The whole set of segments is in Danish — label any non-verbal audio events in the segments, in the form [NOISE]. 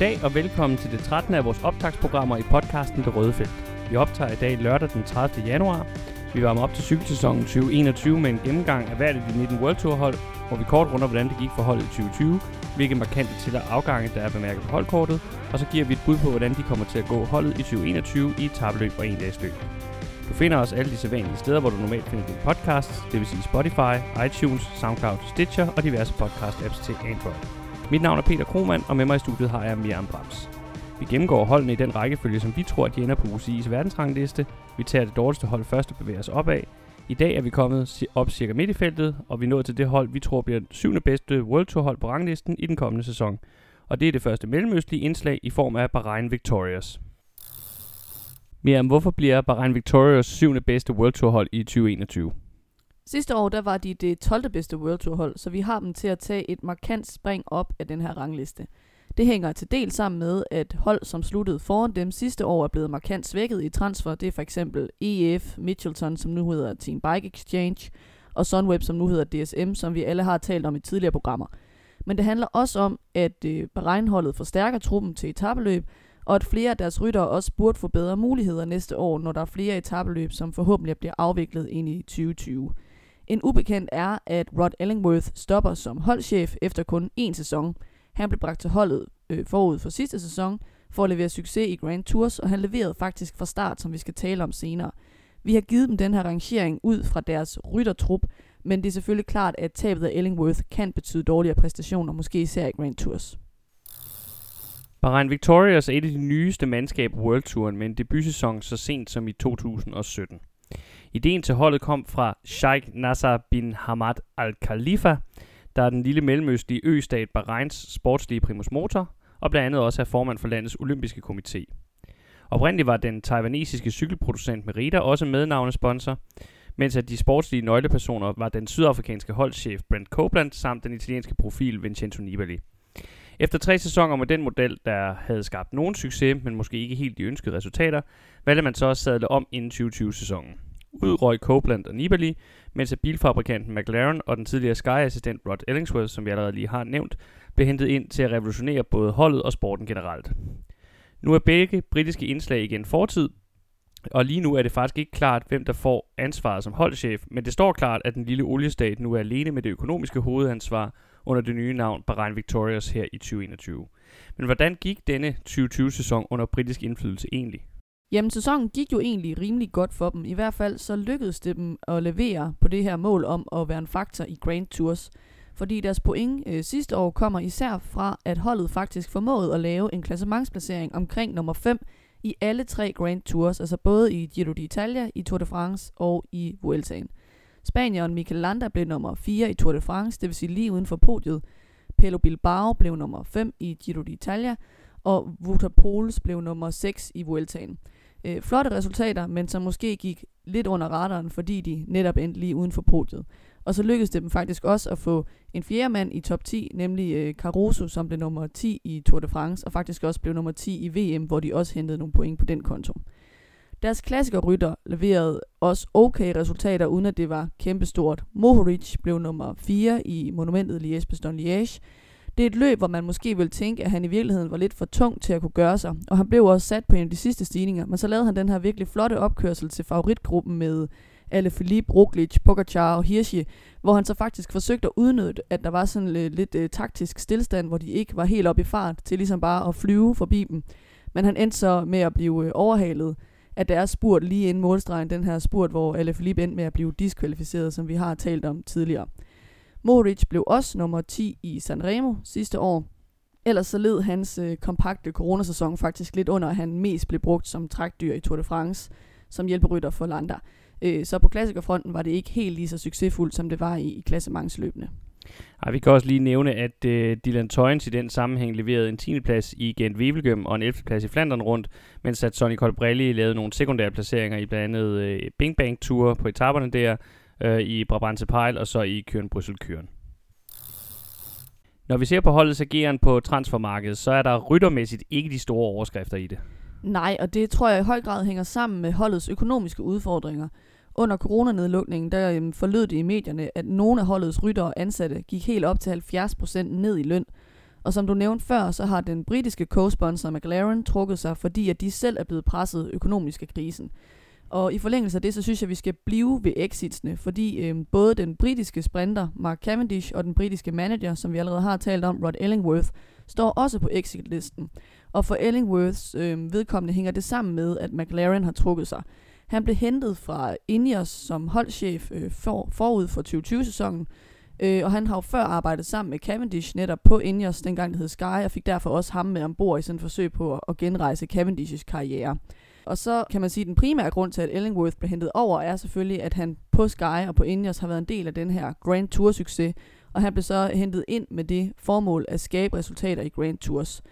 Goddag og velkommen til det 13. af vores optagsprogrammer i podcasten Det Røde Felt. Vi optager i dag lørdag den 30. januar. Vi varmer op til cykelsæsonen 2021 med en gennemgang af hvert af de 19 World Tour hold, hvor vi kort runder, hvordan det gik for holdet i 2020, hvilke markante til- og afgange, der er bemærket på holdkortet, og så giver vi et bud på, hvordan de kommer til at gå holdet i 2021 i etabløb og en dags løb. Du finder os alle de sædvanlige steder, hvor du normalt finder din podcast, det vil sige Spotify, iTunes, SoundCloud, Stitcher og diverse podcast-apps til Android. Mit navn er Peter Kromand, og med mig i studiet har jeg Miriam Brams. Vi gennemgår holdene i den rækkefølge, som vi tror, at de ender på UCI's verdensrangliste. Vi tager det dårligste hold først og bevæger os opad. I dag er vi kommet op cirka midt i feltet, og vi er nået til det hold, vi tror bliver det syvende bedste World Tour hold på ranglisten i den kommende sæson. Og det er det første mellemøstlige indslag i form af Bahrain Victorious. Miriam, hvorfor bliver Bahrain Victorious syvende bedste World Tour hold i 2021? Sidste år der var de det 12. bedste World Tour hold, så vi har dem til at tage et markant spring op af den her rangliste. Det hænger til del sammen med, at hold, som sluttede foran dem sidste år, er blevet markant svækket i transfer. Det er for eksempel EF, Mitchelton, som nu hedder Team Bike Exchange, og Sunweb, som nu hedder DSM, som vi alle har talt om i tidligere programmer. Men det handler også om, at øh, Bahrein-holdet forstærker truppen til etabeløb, og at flere af deres ryttere også burde få bedre muligheder næste år, når der er flere etabeløb, som forhåbentlig bliver afviklet ind i 2020. En ubekendt er, at Rod Ellingworth stopper som holdchef efter kun én sæson. Han blev bragt til holdet øh, forud for sidste sæson for at levere succes i Grand Tours, og han leverede faktisk fra start, som vi skal tale om senere. Vi har givet dem den her rangering ud fra deres ryttertrup, men det er selvfølgelig klart, at tabet af Ellingworth kan betyde dårligere præstationer, måske især i Grand Tours. Bahrain Victorious er et af de nyeste mandskaber på World Touren med en debutsæson så sent som i 2017. Ideen til holdet kom fra Sheikh Nasser bin Hamad Al Khalifa, der er den lille mellemøstlige østat Bahreins sportslige primus motor, og blandt andet også er formand for landets olympiske komité. Oprindeligt var den taiwanesiske cykelproducent Merida også mednavnesponsor, mens at de sportslige nøglepersoner var den sydafrikanske holdchef Brent Copeland samt den italienske profil Vincenzo Nibali. Efter tre sæsoner med den model, der havde skabt nogen succes, men måske ikke helt de ønskede resultater, valgte man så at sadle om inden 2020-sæsonen. Ud røg Copeland og Nibali, mens bilfabrikanten McLaren og den tidligere Sky-assistent Rod Ellingsworth, som vi allerede lige har nævnt, blev hentet ind til at revolutionere både holdet og sporten generelt. Nu er begge britiske indslag igen fortid, og lige nu er det faktisk ikke klart, hvem der får ansvaret som holdchef, men det står klart, at den lille oliestat nu er alene med det økonomiske hovedansvar under det nye navn Bahrain Victorious her i 2021. Men hvordan gik denne 2020-sæson under britisk indflydelse egentlig? Jamen, sæsonen gik jo egentlig rimelig godt for dem. I hvert fald så lykkedes det dem at levere på det her mål om at være en faktor i Grand Tours. Fordi deres point øh, sidste år kommer især fra, at holdet faktisk formåede at lave en klassementsplacering omkring nummer 5 i alle tre Grand Tours, altså både i Giro d'Italia, i Tour de France og i Vueltaen. Spanieren Mikel Landa blev nummer 4 i Tour de France, det vil sige lige uden for podiet. Pelo Bilbao blev nummer 5 i Giro d'Italia, og Wouter Poels blev nummer 6 i Vueltaen. Øh, flotte resultater, men som måske gik lidt under radaren, fordi de netop endte lige uden for podiet. Og så lykkedes det dem faktisk også at få en fjerde mand i top 10, nemlig øh, Caruso, som blev nummer 10 i Tour de France, og faktisk også blev nummer 10 i VM, hvor de også hentede nogle point på den konto. Deres klassikerrytter leverede også okay resultater, uden at det var kæmpestort. Mohoric blev nummer 4 i monumentet Liège-Bastogne-Liège. Det er et løb, hvor man måske vil tænke, at han i virkeligheden var lidt for tung til at kunne gøre sig, og han blev også sat på en af de sidste stigninger, men så lavede han den her virkelig flotte opkørsel til favoritgruppen med alle Philippe, Roglic, Pogacar og Hirschi, hvor han så faktisk forsøgte at udnytte, at der var sådan lidt, lidt uh, taktisk stillstand, hvor de ikke var helt op i fart til ligesom bare at flyve forbi dem. Men han endte så med at blive uh, overhalet at der er spurt lige inden målstregen, den her spurt, hvor alle Philippe endte med at blive diskvalificeret, som vi har talt om tidligere. Mohoric blev også nummer 10 i Sanremo sidste år. Ellers så led hans øh, kompakte coronasæson faktisk lidt under, at han mest blev brugt som trækdyr i Tour de France, som hjælperytter for Landa. Øh, så på klassikerfronten var det ikke helt lige så succesfuldt, som det var i, i klassemangsløbene. Ej, vi kan også lige nævne, at øh, Dylan Toyens i den sammenhæng leverede en 10. plads i Gent Wevelgem og en 11. plads i Flandern rundt, mens at Sonny Colbrelli lavede nogle sekundære placeringer i blandt andet øh, Bing Bang Tour på etaperne der, øh, i Brabantse Pejl og så i Køren Bryssel Køren. Når vi ser på holdets ageren på transfermarkedet, så er der ryttermæssigt ikke de store overskrifter i det. Nej, og det tror jeg i høj grad hænger sammen med holdets økonomiske udfordringer. Under coronanedlukningen, der øhm, forlød det i medierne, at nogle af holdets ryttere og ansatte gik helt op til 70% ned i løn. Og som du nævnte før, så har den britiske co-sponsor McLaren trukket sig, fordi at de selv er blevet presset økonomisk af krisen. Og i forlængelse af det, så synes jeg, at vi skal blive ved exitsene, fordi øh, både den britiske sprinter Mark Cavendish og den britiske manager, som vi allerede har talt om, Rod Ellingworth, står også på exitlisten. Og for Ellingworths øh, vedkommende hænger det sammen med, at McLaren har trukket sig. Han blev hentet fra Ineos som holdchef øh, for, forud for 2020-sæsonen, øh, og han har jo før arbejdet sammen med Cavendish netop på Ineos, dengang det hed Sky, og fik derfor også ham med ombord i sådan et forsøg på at genrejse Cavendish's karriere. Og så kan man sige, at den primære grund til, at Ellingworth blev hentet over, er selvfølgelig, at han på Sky og på Ineos har været en del af den her Grand Tour-succes, og han blev så hentet ind med det formål at skabe resultater i Grand Tours.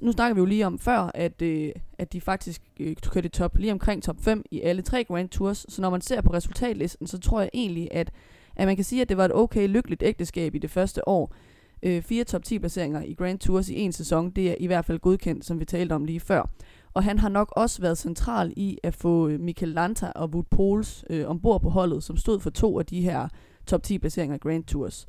Nu snakker vi jo lige om før, at, øh, at de faktisk øh, kørte top lige omkring top 5 i alle tre Grand Tours, så når man ser på resultatlisten, så tror jeg egentlig, at, at man kan sige, at det var et okay lykkeligt ægteskab i det første år. Øh, fire top 10 placeringer i Grand Tours i en sæson, det er i hvert fald godkendt, som vi talte om lige før. Og han har nok også været central i at få øh, Michael Lanta og Wout Poels øh, ombord på holdet, som stod for to af de her top 10 placeringer i Grand Tours.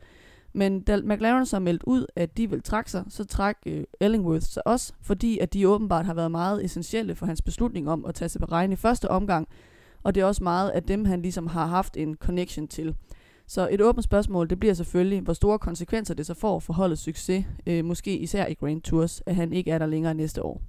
Men da McLaren så meldt ud, at de vil trække sig, så træk øh, Ellingworth sig også, fordi at de åbenbart har været meget essentielle for hans beslutning om at tage sig Bahrain i første omgang, og det er også meget af dem, han ligesom har haft en connection til. Så et åbent spørgsmål, det bliver selvfølgelig, hvor store konsekvenser det så får for holdets succes, øh, måske især i Grand Tours, at han ikke er der længere næste år.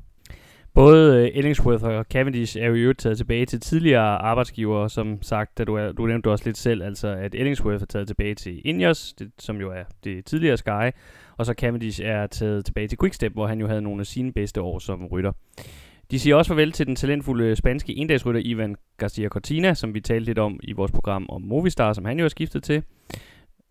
Både øh, Ellingsworth og Cavendish er jo i øvrigt taget tilbage til tidligere arbejdsgivere, som sagt, da du, er, du nævnte også lidt selv, altså at Ellingsworth er taget tilbage til Ineos, det, som jo er det tidligere Sky, og så Cavendish er taget tilbage til Quickstep, hvor han jo havde nogle af sine bedste år som rytter. De siger også farvel til den talentfulde spanske endagsrytter Ivan Garcia Cortina, som vi talte lidt om i vores program om Movistar, som han jo har skiftet til.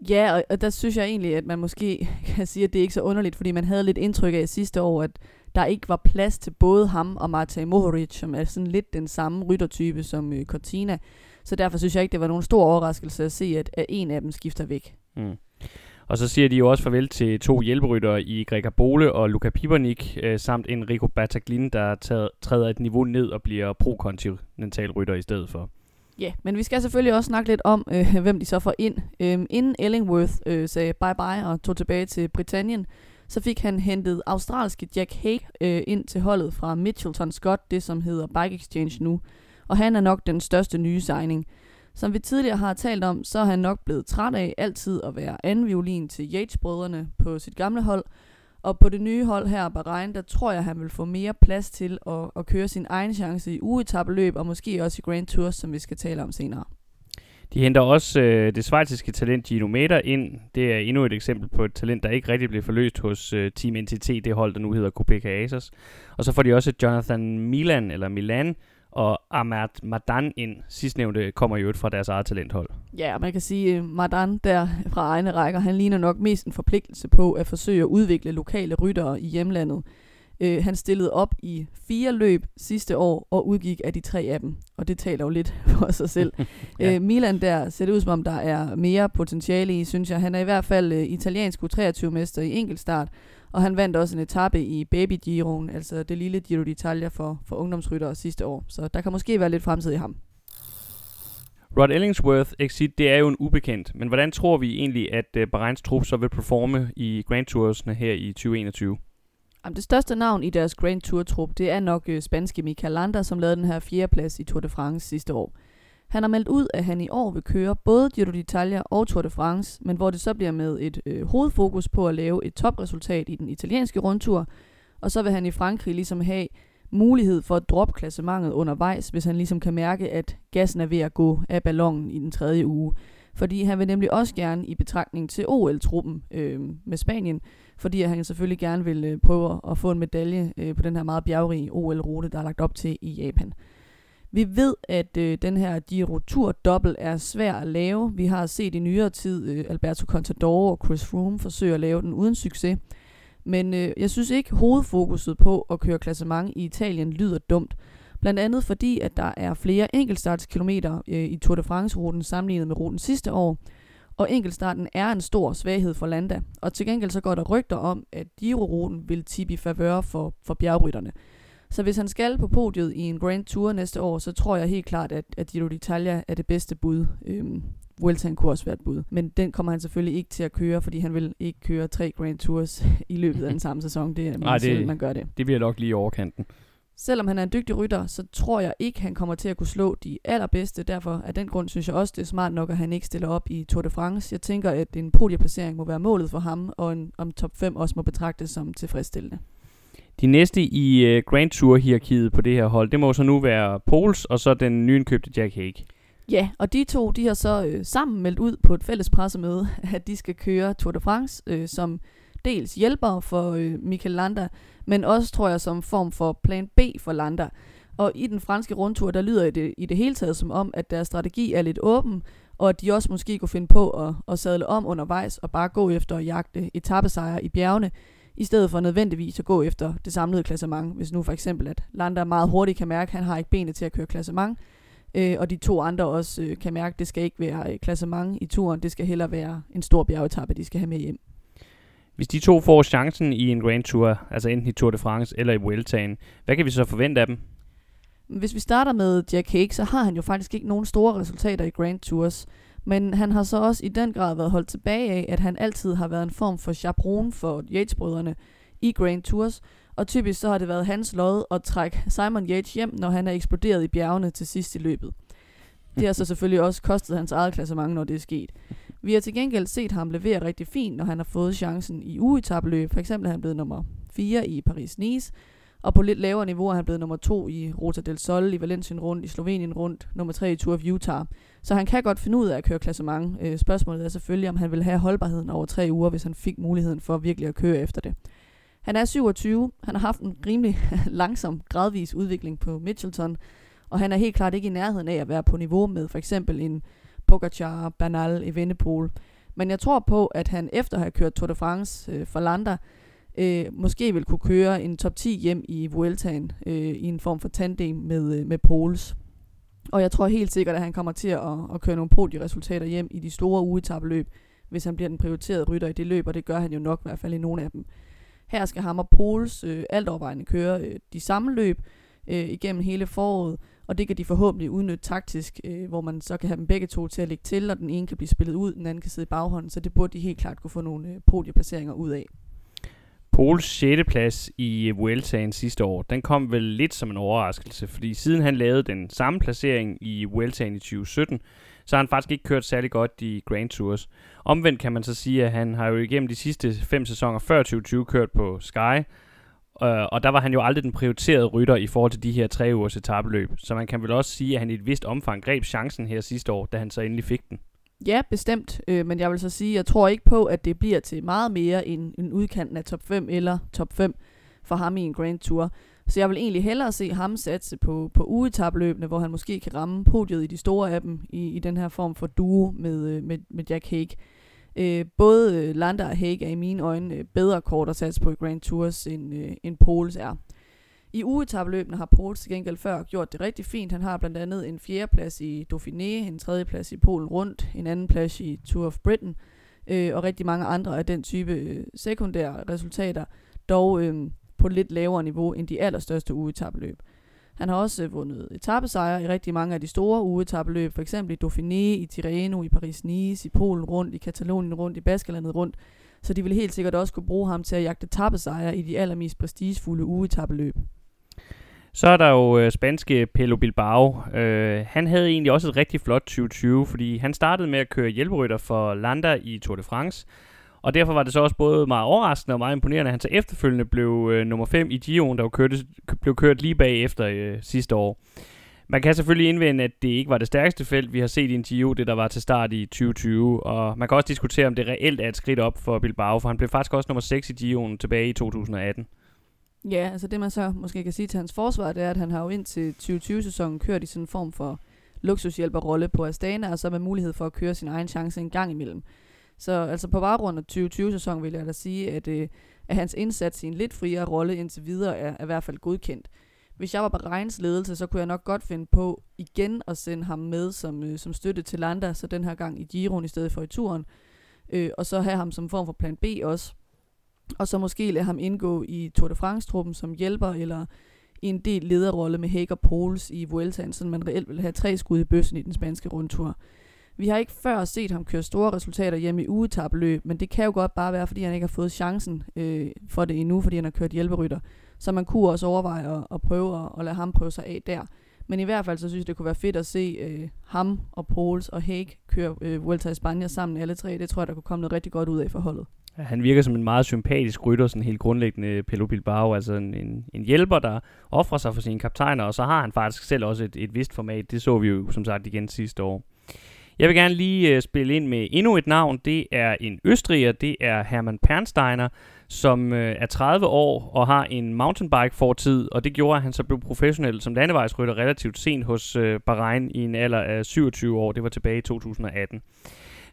Ja, og, og der synes jeg egentlig, at man måske kan sige, at det er ikke så underligt, fordi man havde lidt indtryk af sidste år, at der ikke var plads til både ham og Marta Mohoric, som er sådan lidt den samme ryttertype som øh, Cortina. Så derfor synes jeg ikke, det var nogen stor overraskelse at se, at, at en af dem skifter væk. Mm. Og så siger de jo også farvel til to hjælperyttere i Gregor Bole og Luka Pibernik, øh, samt Enrico Battaglin, der tager, træder et niveau ned og bliver pro-kontinental rytter i stedet for. Ja, yeah, men vi skal selvfølgelig også snakke lidt om, øh, hvem de så får ind. Øh, inden Ellingworth øh, sagde bye-bye og tog tilbage til Britannien, så fik han hentet australske Jack Haig øh, ind til holdet fra Mitchelton Scott, det som hedder Bike Exchange nu. Og han er nok den største nye signing. Som vi tidligere har talt om, så er han nok blevet træt af altid at være anden violin til Yates-brødrene på sit gamle hold. Og på det nye hold her, Bahrain, der tror jeg, han vil få mere plads til at, at køre sin egen chance i ugetabeløb, og måske også i Grand Tours, som vi skal tale om senere. De henter også øh, det svejtiske talent Gino Meter ind. Det er endnu et eksempel på et talent, der ikke rigtig blev forløst hos øh, Team NTT, det hold, der nu hedder Kopeka Asos. Og så får de også Jonathan Milan, eller Milan, og Ahmad Madan ind. Sidstnævnte kommer jo fra deres eget talenthold. Ja, man kan sige, øh, at Madan der fra egne rækker, han ligner nok mest en forpligtelse på at forsøge at udvikle lokale ryttere i hjemlandet. Øh, han stillede op i fire løb sidste år og udgik af de tre af dem. Og det taler jo lidt [LAUGHS] for sig selv. [LAUGHS] ja. øh, Milan der ser det ud som om, der er mere potentiale i, synes jeg. Han er i hvert fald øh, italiensk U23-mester i enkeltstart. Og han vandt også en etape i Baby Giroen, altså det lille Giro d'Italia for, for ungdomsryttere sidste år. Så der kan måske være lidt fremtid i ham. Rod Ellingsworth exit, det er jo en ubekendt, men hvordan tror vi egentlig, at uh, Bahreins trup så vil performe i Grand Toursene her i 2021? Jamen, det største navn i deres Grand Tour-trup, det er nok øh, spanske Mikel Landa, som lavede den her fjerdeplads i Tour de France sidste år. Han har meldt ud, at han i år vil køre både Giro d'Italia og Tour de France, men hvor det så bliver med et øh, hovedfokus på at lave et topresultat i den italienske rundtur, og så vil han i Frankrig ligesom have mulighed for at droppe klassementet undervejs, hvis han ligesom kan mærke, at gassen er ved at gå af ballonen i den tredje uge. Fordi han vil nemlig også gerne i betragtning til OL-truppen øh, med Spanien, fordi han selvfølgelig gerne vil øh, prøve at få en medalje øh, på den her meget bjergrige OL-rute, der er lagt op til i Japan. Vi ved, at øh, den her Giro Tour dobbelt er svær at lave. Vi har set i nyere tid øh, Alberto Contador og Chris Froome forsøge at lave den uden succes. Men øh, jeg synes ikke, hovedfokuset på at køre klassement i Italien lyder dumt. Blandt andet fordi, at der er flere enkeltstartskilometer øh, i Tour de France-ruten sammenlignet med ruten sidste år. Og enkeltstarten er en stor svaghed for Landa. Og til gengæld så går der rygter om, at Giro-ruten vil tippe i favør for, for bjergrytterne. Så hvis han skal på podiet i en Grand Tour næste år, så tror jeg helt klart, at, at Giro d'Italia er det bedste bud. Øhm, Vueltaen kunne også være et bud. Men den kommer han selvfølgelig ikke til at køre, fordi han vil ikke køre tre Grand Tours [LAUGHS] i løbet af den samme sæson. Det er Nej, det, man gør det. Det bliver nok lige overkanten. Selvom han er en dygtig rytter, så tror jeg ikke, han kommer til at kunne slå de allerbedste. Derfor af den grund synes jeg også, det er smart nok, at han ikke stiller op i Tour de France. Jeg tænker, at en podieplacering må være målet for ham, og en, om top 5 også må betragtes som tilfredsstillende. De næste i uh, Grand Tour-hierarkiet på det her hold, det må så nu være Pols og så den nyindkøbte Jack Hague. Ja, og de to de har så øh, sammen meldt ud på et fælles pressemøde, [LAUGHS] at de skal køre Tour de France øh, som dels hjælper for øh, Michael Landa, men også, tror jeg, som form for plan B for Landa. Og i den franske rundtur, der lyder det i det hele taget som om, at deres strategi er lidt åben, og at de også måske kunne finde på at, at sadle om undervejs og bare gå efter at jagte etappesejre i bjergene, i stedet for nødvendigvis at gå efter det samlede klassement. Hvis nu for eksempel, at Landa meget hurtigt kan mærke, at han har ikke benet til at køre klassement, øh, og de to andre også øh, kan mærke, at det skal ikke være øh, klassement i turen, det skal heller være en stor bjergetappe, de skal have med hjem. Hvis de to får chancen i en Grand Tour, altså enten i Tour de France eller i Vueltaen, hvad kan vi så forvente af dem? Hvis vi starter med Jack Hague, så har han jo faktisk ikke nogen store resultater i Grand Tours. Men han har så også i den grad været holdt tilbage af, at han altid har været en form for chaperon for Yates-brødrene i Grand Tours. Og typisk så har det været hans lod at trække Simon Yates hjem, når han er eksploderet i bjergene til sidst i løbet. Det har så [LAUGHS] selvfølgelig også kostet hans eget klassement, når det er sket. Vi har til gengæld set ham levere rigtig fint, når han har fået chancen i uetabløb. For eksempel er han blevet nummer 4 i Paris-Nice, og på lidt lavere niveau er han blevet nummer 2 i Ruta del Sol, i Valencien rundt, i Slovenien rundt, nummer 3 i Tour of Utah. Så han kan godt finde ud af at køre klassement. Øh, spørgsmålet er selvfølgelig, om han vil have holdbarheden over tre uger, hvis han fik muligheden for virkelig at køre efter det. Han er 27, han har haft en rimelig [LAUGHS] langsom, gradvis udvikling på Mitchelton, og han er helt klart ikke i nærheden af at være på niveau med for eksempel en Pogacar, Bernal, Evenepoel. Men jeg tror på, at han efter at have kørt Tour de France øh, for Landa, øh, måske vil kunne køre en top 10 hjem i Vueltaen øh, i en form for tandem med, øh, med Pols. Og jeg tror helt sikkert, at han kommer til at, at køre nogle podieresultater hjem i de store ugetabeløb, hvis han bliver den prioriterede rytter i det løb, og det gør han jo nok i hvert fald i nogle af dem. Her skal ham og Pols øh, alt overvejende køre øh, de samme løb øh, igennem hele foråret, og det kan de forhåbentlig udnytte taktisk, øh, hvor man så kan have dem begge to til at lægge til, og den ene kan blive spillet ud, den anden kan sidde i baghånden, så det burde de helt klart kunne få nogle øh, podieplaceringer ud af. Pols 6. plads i øh, Vueltaen sidste år, den kom vel lidt som en overraskelse, fordi siden han lavede den samme placering i Vueltaen i 2017, så har han faktisk ikke kørt særlig godt i Grand Tours. Omvendt kan man så sige, at han har jo igennem de sidste fem sæsoner før 2020 kørt på Sky, Øh, og der var han jo aldrig den prioriterede rytter i forhold til de her tre ugers etabeløb. Så man kan vel også sige, at han i et vist omfang greb chancen her sidste år, da han så endelig fik den. Ja, bestemt. Øh, men jeg vil så sige, at jeg tror ikke på, at det bliver til meget mere end en udkanten af top 5 eller top 5 for ham i en Grand Tour. Så jeg vil egentlig hellere se ham satse på, på ugetabløbene, hvor han måske kan ramme podiet i de store af dem, i, i den her form for duo med, øh, med, med Jack Hague. Øh, både øh, Landa og Hague er i mine øjne øh, bedre kort at satse på i Grand Tours, end, øh, end Poles er. I ugetabløbene har Poles til gengæld før gjort det rigtig fint. Han har blandt andet en fjerdeplads i Dauphiné, en tredjeplads i Polen rundt, en anden plads i Tour of Britain, øh, og rigtig mange andre af den type øh, sekundære resultater, dog øh, på lidt lavere niveau end de allerstørste ugetabeløb. Han har også øh, vundet etappesejre i rigtig mange af de store ugetabeløb, for eksempel i Dauphiné, i Tirreno, i Paris-Nice, i Polen rundt, i Katalonien rundt, i Baskerlandet rundt. Så de vil helt sikkert også kunne bruge ham til at jagte etappesejre i de allermest prestigefulde ugetabeløb. Så er der jo øh, spanske Pelo Bilbao. Øh, han havde egentlig også et rigtig flot 2020, fordi han startede med at køre hjælperytter for Landa i Tour de France, og derfor var det så også både meget overraskende og meget imponerende, at han så efterfølgende blev øh, nummer 5 i Gio'en, der jo kørte, blev kørt lige bagefter øh, sidste år. Man kan selvfølgelig indvende, at det ikke var det stærkeste felt, vi har set i en Gio, det der var til start i 2020. Og man kan også diskutere, om det reelt er et skridt op for Bilbao, for han blev faktisk også nummer 6 i Gio'en tilbage i 2018. Ja, altså det man så måske kan sige til hans forsvar, det er, at han har jo indtil 2020-sæsonen kørt i sådan en form for luksushjælperrolle på Astana, og så med mulighed for at køre sin egen chance en gang imellem. Så altså på baggrund af 2020-sæsonen vil jeg da sige, at, øh, at hans indsats i en lidt friere rolle indtil videre er, er i hvert fald godkendt. Hvis jeg var på ledelse, så kunne jeg nok godt finde på igen at sende ham med som, øh, som støtte til Landa, så den her gang i Giron i stedet for i turen. Øh, og så have ham som form for plan B også. Og så måske lade ham indgå i Tour de France-truppen som hjælper, eller i en del lederrolle med Hager Poles i Vueltaen, så man reelt vil have tre skud i bøssen i den spanske rundtur. Vi har ikke før set ham køre store resultater hjemme i ugetabløb, men det kan jo godt bare være, fordi han ikke har fået chancen øh, for det endnu, fordi han har kørt hjælperytter. Så man kunne også overveje at, at prøve at, at lade ham prøve sig af der. Men i hvert fald så synes jeg, det kunne være fedt at se øh, ham og Pauls og Hague køre øh, Vuelta i Spanien sammen alle tre. Det tror jeg, der kunne komme noget rigtig godt ud af forholdet. Ja, han virker som en meget sympatisk rytter, sådan helt grundlæggende øh, Pelo Bilbao, altså en, en, en hjælper, der offrer sig for sine kaptajner, og så har han faktisk selv også et, et vist format. Det så vi jo som sagt igen sidste år. Jeg vil gerne lige uh, spille ind med endnu et navn. Det er en østriger, det er Hermann Pernsteiner, som uh, er 30 år og har en mountainbike fortid, og det gjorde, at han så blev professionel som landevejsrytter relativt sent hos uh, Bahrain i en alder af 27 år. Det var tilbage i 2018.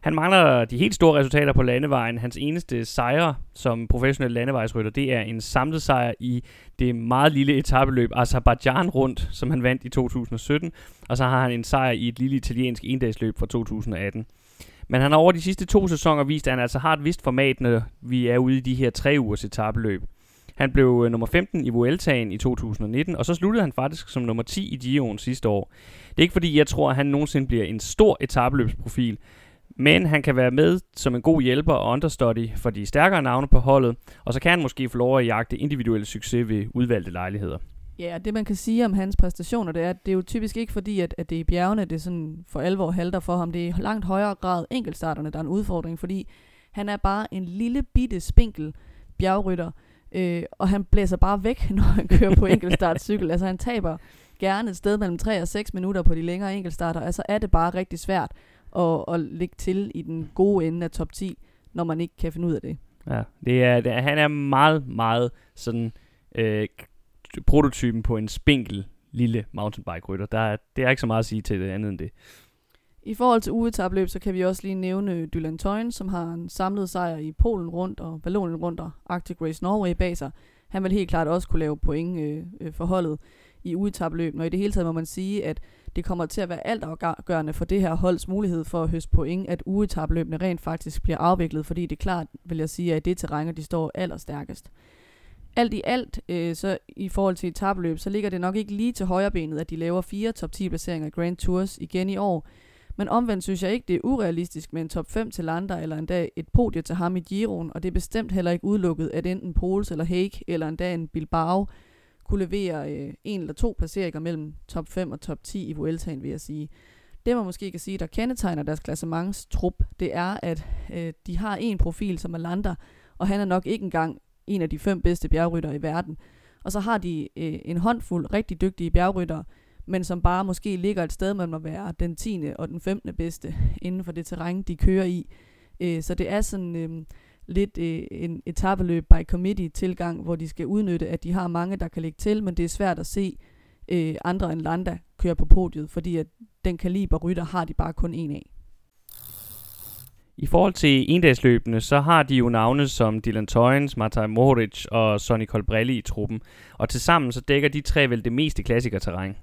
Han mangler de helt store resultater på landevejen. Hans eneste sejr som professionel landevejsrytter, det er en samlet sejr i det meget lille etabeløb Azerbaijan rundt, som han vandt i 2017. Og så har han en sejr i et lille italiensk endagsløb fra 2018. Men han har over de sidste to sæsoner vist, at han altså har et vist format, når vi er ude i de her tre ugers etabeløb. Han blev øh, nummer 15 i Vueltaen i 2019, og så sluttede han faktisk som nummer 10 i Giroen sidste år. Det er ikke fordi, jeg tror, at han nogensinde bliver en stor etabeløbsprofil, men han kan være med som en god hjælper og understudy for de stærkere navne på holdet, og så kan han måske få lov at jagte individuelle succes ved udvalgte lejligheder. Ja, det man kan sige om hans præstationer, det er, at det er jo typisk ikke fordi, at, at det er i bjergene, det sådan for alvor halter for ham. Det er i langt højere grad enkeltstarterne, der er en udfordring, fordi han er bare en lille bitte spinkel bjergrytter, øh, og han blæser bare væk, [LAUGHS] når han kører på [LAUGHS] enkeltstartcykel. altså han taber gerne et sted mellem 3 og 6 minutter på de længere enkeltstarter, altså er det bare rigtig svært at, at ligge til i den gode ende af top 10, når man ikke kan finde ud af det. Ja, det er, det er, han er meget, meget sådan øh, prototypen på en spinkel lille mountainbike-rytter. Der er, det er ikke så meget at sige til det andet end det. I forhold til uetabløb, så kan vi også lige nævne Dylan Tøjen, som har en samlet sejr i Polen rundt og Vallonien rundt og Arctic Race Norway bag sig. Han vil helt klart også kunne lave point øh, øh, for holdet i uetabløb, og i det hele taget må man sige, at det kommer til at være altafgørende for det her holds mulighed for at høste point, at uetabløbene rent faktisk bliver afviklet, fordi det er klart, vil jeg sige, at det terræn, de står allerstærkest. Alt i alt, øh, så i forhold til etabløb, så ligger det nok ikke lige til højrebenet, at de laver fire top 10 placeringer i Grand Tours igen i år. Men omvendt synes jeg ikke, det er urealistisk med en top 5 til Lander, eller endda et podie til ham i Giroen, og det er bestemt heller ikke udelukket, at enten Pols eller Hague, eller endda en Bilbao, kunne levere øh, en eller to placeringer mellem top 5 og top 10 i Vueltaen, vil jeg sige. Det man måske kan sige, der kendetegner deres klassementstrup, det er, at øh, de har en profil, som er Lander, og han er nok ikke engang en af de fem bedste bjergrytter i verden. Og så har de øh, en håndfuld rigtig dygtige bjergryttere, men som bare måske ligger et sted, man må være den 10. og den 15. bedste inden for det terræn, de kører i. Øh, så det er sådan øh, lidt øh, en etabeløb by committee tilgang, hvor de skal udnytte, at de har mange, der kan lægge til, men det er svært at se øh, andre end Landa køre på podiet, fordi at den kaliber rytter har de bare kun en af. I forhold til endagsløbene, så har de jo navne som Dylan Toyens, Matej Mohoric og Sonny Colbrelli i truppen. Og tilsammen så dækker de tre vel det meste klassikerterræn.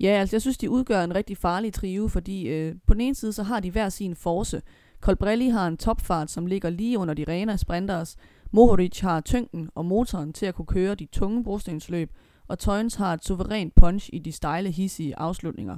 Ja, altså jeg synes, de udgør en rigtig farlig trio, fordi øh, på den ene side, så har de hver sin force. Colbrelli har en topfart, som ligger lige under de rene sprinters. Mohoric har tyngden og motoren til at kunne køre de tunge brostensløb, og Toyens har et suverænt punch i de stejle, hissige afslutninger.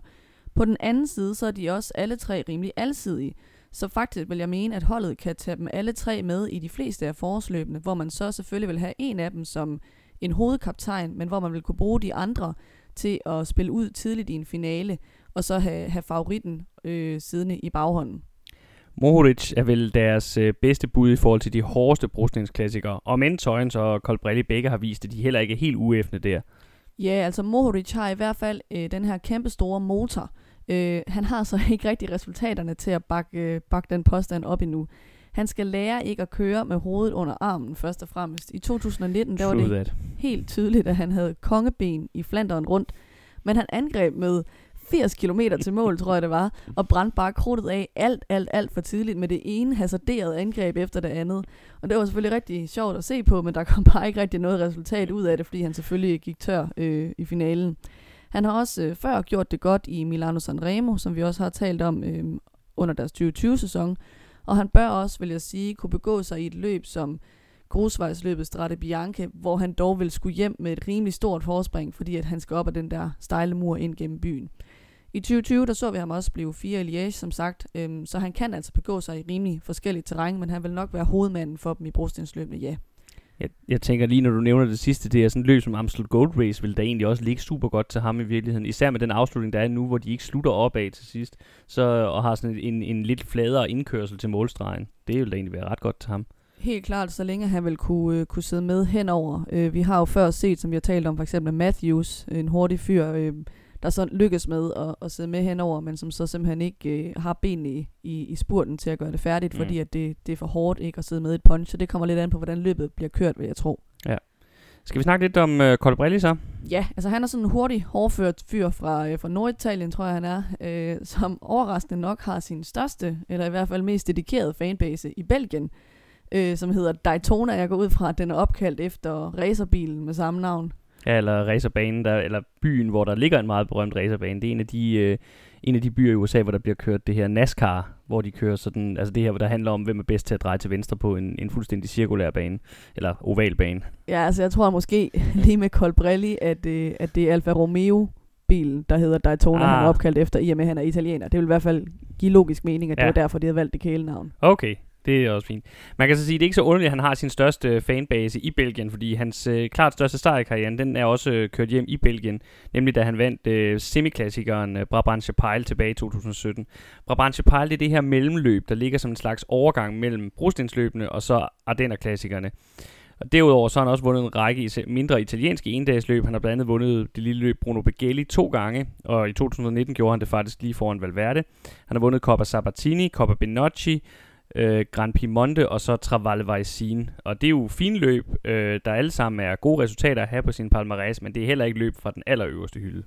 På den anden side, så er de også alle tre rimelig alsidige, så faktisk vil jeg mene, at holdet kan tage dem alle tre med i de fleste af forårsløbene, hvor man så selvfølgelig vil have en af dem som en hovedkaptajn, men hvor man vil kunne bruge de andre til at spille ud tidligt i en finale, og så have, have favoritten øh, siddende i baghånden. Mohoric er vel deres øh, bedste bud i forhold til de hårdeste brostningsklassikere, og men Tøjens og Colbrelli begge har vist, at de heller ikke er helt uæfne der. Ja, altså Mohoric har i hvert fald øh, den her kæmpe store motor. Øh, han har så [LAUGHS] ikke rigtig resultaterne til at bakke, øh, bakke den påstand op endnu. Han skal lære ikke at køre med hovedet under armen, først og fremmest. I 2019 der var det that. helt tydeligt, at han havde kongeben i Flanderen rundt, men han angreb med 80 km til mål, tror jeg det var, og brændte bare krudtet af alt, alt, alt for tidligt med det ene hasarderede angreb efter det andet. Og det var selvfølgelig rigtig sjovt at se på, men der kom [LAUGHS] bare ikke rigtig noget resultat ud af det, fordi han selvfølgelig gik tør øh, i finalen. Han har også øh, før gjort det godt i Milano Sanremo, som vi også har talt om øh, under deres 2020-sæson, og han bør også, vil jeg sige, kunne begå sig i et løb som grusvejsløbet Strade Bianche, hvor han dog vil skulle hjem med et rimelig stort forspring, fordi at han skal op ad den der stejle mur ind gennem byen. I 2020 der så vi ham også blive fire i Liège, som sagt, øhm, så han kan altså begå sig i rimelig forskellige terræn, men han vil nok være hovedmanden for dem i brostensløbene, ja. Jeg, jeg tænker lige, når du nævner det sidste, det er sådan et løb som Amstel Gold Race, vil da egentlig også ligge super godt til ham i virkeligheden. Især med den afslutning, der er nu, hvor de ikke slutter opad til sidst, så, og har sådan en, en lidt fladere indkørsel til målstregen. Det vil da egentlig være ret godt til ham. Helt klart, så længe han vil kunne, øh, kunne sidde med henover. Øh, vi har jo før set, som vi har talt om, for eksempel Matthews, en hurtig fyr, øh, der så lykkes med at, at sidde med henover, men som så simpelthen ikke øh, har benene i, i, i spurten til at gøre det færdigt, mm. fordi at det, det er for hårdt ikke at sidde med et punch, så det kommer lidt an på, hvordan løbet bliver kørt, vil jeg tro. Ja. Skal vi snakke lidt om øh, Colbrelli så? Ja, altså han er sådan en hurtig, hårdført fyr fra, øh, fra Norditalien, tror jeg han er, øh, som overraskende nok har sin største, eller i hvert fald mest dedikerede fanbase i Belgien, øh, som hedder Daytona. Jeg går ud fra, at den er opkaldt efter racerbilen med samme navn. Eller racerbanen, der, eller byen, hvor der ligger en meget berømt racerbane. Det er en af de, øh, en af de byer i USA, hvor der bliver kørt det her NASCAR, hvor de kører sådan, altså det her, hvor der handler om, hvem er bedst til at dreje til venstre på en, en fuldstændig cirkulær bane, eller oval bane. Ja, altså jeg tror måske [LAUGHS] lige med Colbrelli, at, øh, at det er Alfa Romeo bilen, der hedder Daytona, ah. han er opkaldt efter, i og med at han er italiener. Det vil i hvert fald give logisk mening, at ja. det var derfor, de havde valgt det kælenavn. Okay, det er også fint. Man kan så sige, at det er ikke så underligt, at han har sin største øh, fanbase i Belgien, fordi hans øh, klart største sejr i karrieren, den er også øh, kørt hjem i Belgien, nemlig da han vandt øh, semiklassikeren øh, Brabantse Pejl tilbage i 2017. Brabantse Pejl det er det her mellemløb, der ligger som en slags overgang mellem brostensløbene og så Ardennerklassikerne. Og derudover så har han også vundet en række mindre italienske endagsløb. Han har blandt andet vundet det lille løb Bruno Beghelli to gange, og i 2019 gjorde han det faktisk lige foran Valverde. Han har vundet Coppa Sabatini, Coppa Benocci, øh, Grand Piemonte og så Travalle Vaisin. Og det er jo fine løb, øh, der alle sammen er gode resultater at have på sin palmarès, men det er heller ikke løb fra den allerøverste hylde.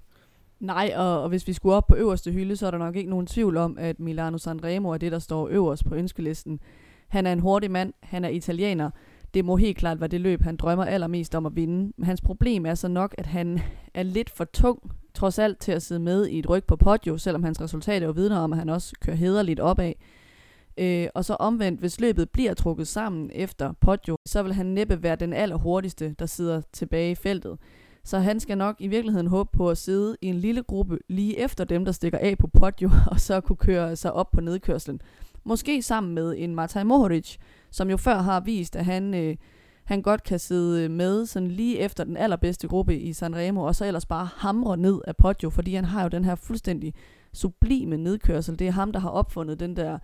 Nej, og, og hvis vi skulle op på øverste hylde, så er der nok ikke nogen tvivl om, at Milano Sanremo er det, der står øverst på ønskelisten. Han er en hurtig mand, han er italiener. Det må helt klart være det løb, han drømmer allermest om at vinde. Hans problem er så nok, at han er lidt for tung, trods alt til at sidde med i et ryg på podio, selvom hans resultater jo vidner om, at han også kører hederligt opad. Øh, og så omvendt, hvis løbet bliver trukket sammen efter Poggio, så vil han næppe være den allerhurtigste, der sidder tilbage i feltet. Så han skal nok i virkeligheden håbe på at sidde i en lille gruppe lige efter dem, der stikker af på Poggio, [LAUGHS] og så kunne køre sig op på nedkørslen. Måske sammen med en Matej Mohoric, som jo før har vist, at han, øh, han godt kan sidde med sådan lige efter den allerbedste gruppe i Sanremo, og så ellers bare hamre ned af Poggio, fordi han har jo den her fuldstændig sublime nedkørsel. Det er ham, der har opfundet den der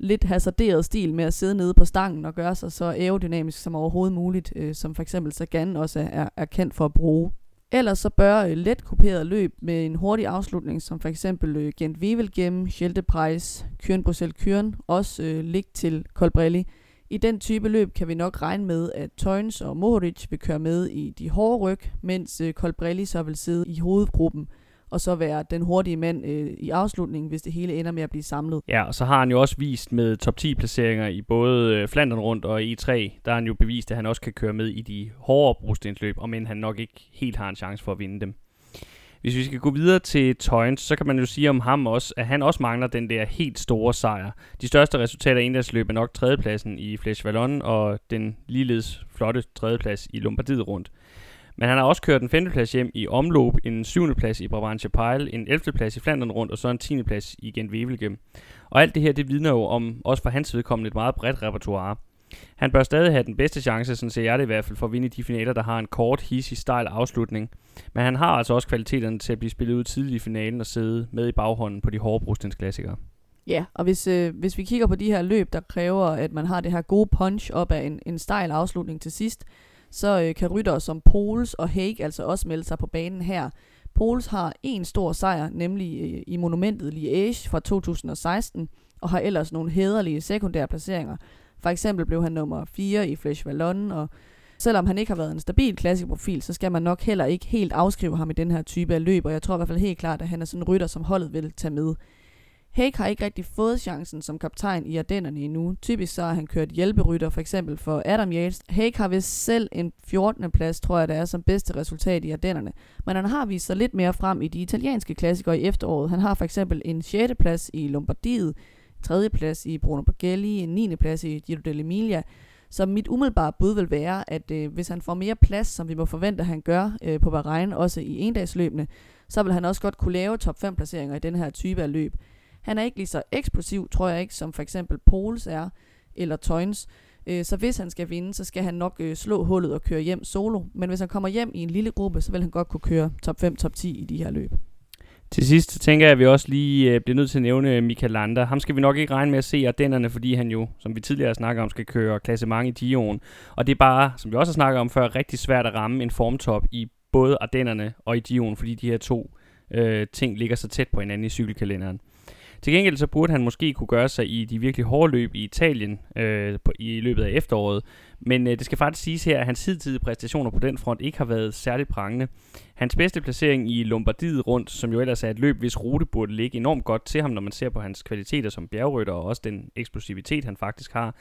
lidt hasarderet stil med at sidde nede på stangen og gøre sig så aerodynamisk som overhovedet muligt, øh, som for eksempel Sagan også er, er kendt for at bruge. Ellers så bør øh, let kuperet løb med en hurtig afslutning, som for eksempel øh, Gent Wevelgem, Scheldepreis, Kyren Bruxelles Kyren, også øh, ligge til Colbrelli. I den type løb kan vi nok regne med, at Tøjns og Mohoric vil køre med i de hårde ryg, mens øh, Colbrelli så vil sidde i hovedgruppen og så være den hurtige mand øh, i afslutningen, hvis det hele ender med at blive samlet. Ja, og så har han jo også vist med top 10 placeringer i både øh, Flandern rundt og E3, der har han jo bevist, at han også kan køre med i de hårdere brostensløb, om end han nok ikke helt har en chance for at vinde dem. Hvis vi skal gå videre til Toyns, så kan man jo sige om ham også, at han også mangler den der helt store sejr. De største resultater i endagsløb er nok tredjepladsen i Flesh Vallon og den ligeledes flotte tredjeplads i Lombardiet rundt. Men han har også kørt en femteplads hjem i omløb, en syvende plads i Brabantse Pejl, en 11. plads i Flandern rundt og så en 10. plads i Gent Wevelgem. Og alt det her, det vidner jo om, også for hans vedkommende, et meget bredt repertoire. Han bør stadig have den bedste chance, sådan ser jeg det i hvert fald, for at vinde de finaler, der har en kort, hissig, stejl afslutning. Men han har altså også kvaliteterne til at blive spillet ud tidligt i finalen og sidde med i baghånden på de hårde brostensklassikere. Ja, og hvis, øh, hvis vi kigger på de her løb, der kræver, at man har det her gode punch op af en, en stejl afslutning til sidst, så øh, kan ryttere som Pols og Haig altså også melde sig på banen her. Pols har en stor sejr, nemlig øh, i monumentet Liège fra 2016, og har ellers nogle hederlige sekundære placeringer. For eksempel blev han nummer 4 i Flesh Vallon, og selvom han ikke har været en stabil klassikerprofil, så skal man nok heller ikke helt afskrive ham i den her type af løb, og jeg tror i hvert fald helt klart, at han er sådan en rytter, som holdet vil tage med. Hake har ikke rigtig fået chancen som kaptajn i Ardennerne endnu. Typisk så har han kørt hjælperytter, for eksempel for Adam Yates. Hake har vist selv en 14. plads, tror jeg, der er som bedste resultat i Ardennerne. Men han har vist sig lidt mere frem i de italienske klassikere i efteråret. Han har for eksempel en 6. plads i Lombardiet, 3. plads i Bruno Baghelli, en 9. plads i Giro dell'Emilia. Så mit umiddelbare bud vil være, at øh, hvis han får mere plads, som vi må forvente, at han gør øh, på Bahrain, også i endagsløbene, så vil han også godt kunne lave top 5 placeringer i den her type af løb. Han er ikke lige så eksplosiv, tror jeg ikke, som for eksempel Poles er, eller Toynes. Øh, så hvis han skal vinde, så skal han nok øh, slå hullet og køre hjem solo. Men hvis han kommer hjem i en lille gruppe, så vil han godt kunne køre top 5, top 10 i de her løb. Til sidst tænker jeg, at vi også lige øh, bliver nødt til at nævne øh, Michael Lander. Ham skal vi nok ikke regne med at se Ardennerne, fordi han jo, som vi tidligere snakker om, skal køre klassement i Dion. Og det er bare, som vi også har snakket om før, rigtig svært at ramme en formtop i både Ardennerne og i Dion, fordi de her to øh, ting ligger så tæt på hinanden i cykelkalenderen. Til gengæld så burde han måske kunne gøre sig i de virkelig hårde løb i Italien øh, på, i løbet af efteråret. Men øh, det skal faktisk siges her, at hans hidtidige præstationer på den front ikke har været særlig prangende. Hans bedste placering i Lombardiet rundt, som jo ellers er et løb, hvis rute burde ligge enormt godt til ham, når man ser på hans kvaliteter som bjergrytter og også den eksplosivitet, han faktisk har,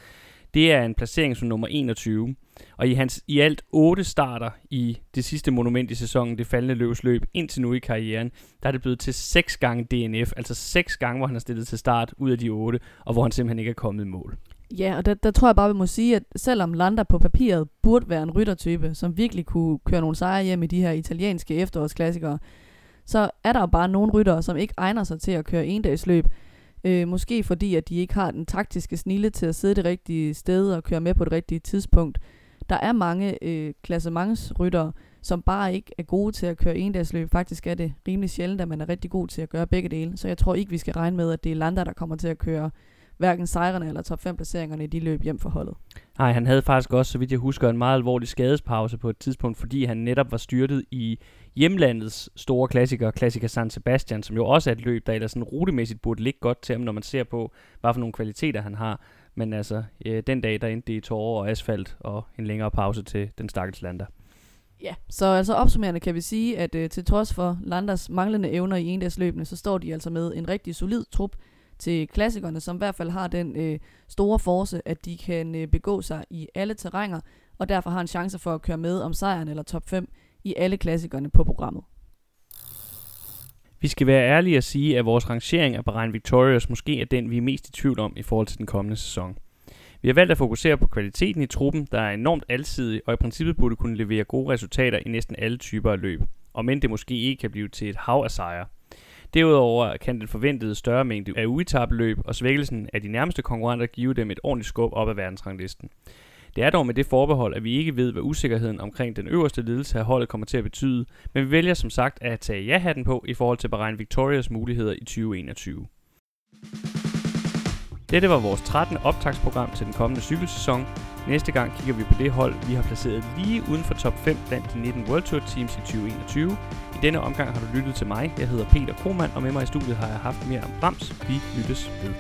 det er en placering som nummer 21. Og i hans i alt 8 starter i det sidste monument i sæsonen, det faldende løbsløb, indtil nu i karrieren, der er det blevet til 6 gange DNF, altså 6 gange, hvor han har stillet til start ud af de 8, og hvor han simpelthen ikke er kommet i mål. Ja, og der, der tror jeg bare, vi må sige, at selvom Landa på papiret burde være en ryttertype, som virkelig kunne køre nogle sejre hjem i de her italienske efterårsklassikere, så er der jo bare nogle ryttere, som ikke egner sig til at køre endagsløb. Øh, måske fordi, at de ikke har den taktiske snille til at sidde det rigtige sted og køre med på det rigtige tidspunkt. Der er mange øh, klassementsryttere, som bare ikke er gode til at køre endagsløb. Faktisk er det rimelig sjældent, at man er rigtig god til at gøre begge dele. Så jeg tror ikke, vi skal regne med, at det er Landa, der kommer til at køre hverken sejrene eller top 5 placeringerne i de løb hjem for holdet. Nej, han havde faktisk også, så vidt jeg husker, en meget alvorlig skadespause på et tidspunkt, fordi han netop var styrtet i hjemlandets store klassiker, klassiker San Sebastian, som jo også er et løb, der ellers sådan rutemæssigt burde ligge godt til ham, når man ser på, hvad for nogle kvaliteter han har. Men altså, øh, den dag, der endte det i tårer og asfalt og en længere pause til den stakkels lander. Ja, så altså opsummerende kan vi sige, at øh, til trods for Landers manglende evner i endagsløbene, så står de altså med en rigtig solid trup til klassikerne, som i hvert fald har den øh, store force, at de kan øh, begå sig i alle terrænger, og derfor har en chance for at køre med om sejren eller top 5 i alle klassikerne på programmet. Vi skal være ærlige og sige, at vores rangering af Bahrain Victorious måske er den, vi er mest i tvivl om i forhold til den kommende sæson. Vi har valgt at fokusere på kvaliteten i truppen, der er enormt alsidig og i princippet burde kunne levere gode resultater i næsten alle typer af løb, og men det måske ikke kan blive til et hav af sejre. Derudover kan den forventede større mængde af uetabløb og svækkelsen af de nærmeste konkurrenter give dem et ordentligt skub op ad verdensranglisten. Det er dog med det forbehold, at vi ikke ved, hvad usikkerheden omkring den øverste ledelse af holdet kommer til at betyde, men vi vælger som sagt at tage ja-hatten på i forhold til at beregne Victorias muligheder i 2021. Dette var vores 13. optagsprogram til den kommende cykelsæson. Næste gang kigger vi på det hold, vi har placeret lige uden for top 5 blandt de 19 World Tour teams i 2021. I denne omgang har du lyttet til mig. Jeg hedder Peter Kromand, og med mig i studiet har jeg haft mere om Brams. Vi lyttes ved.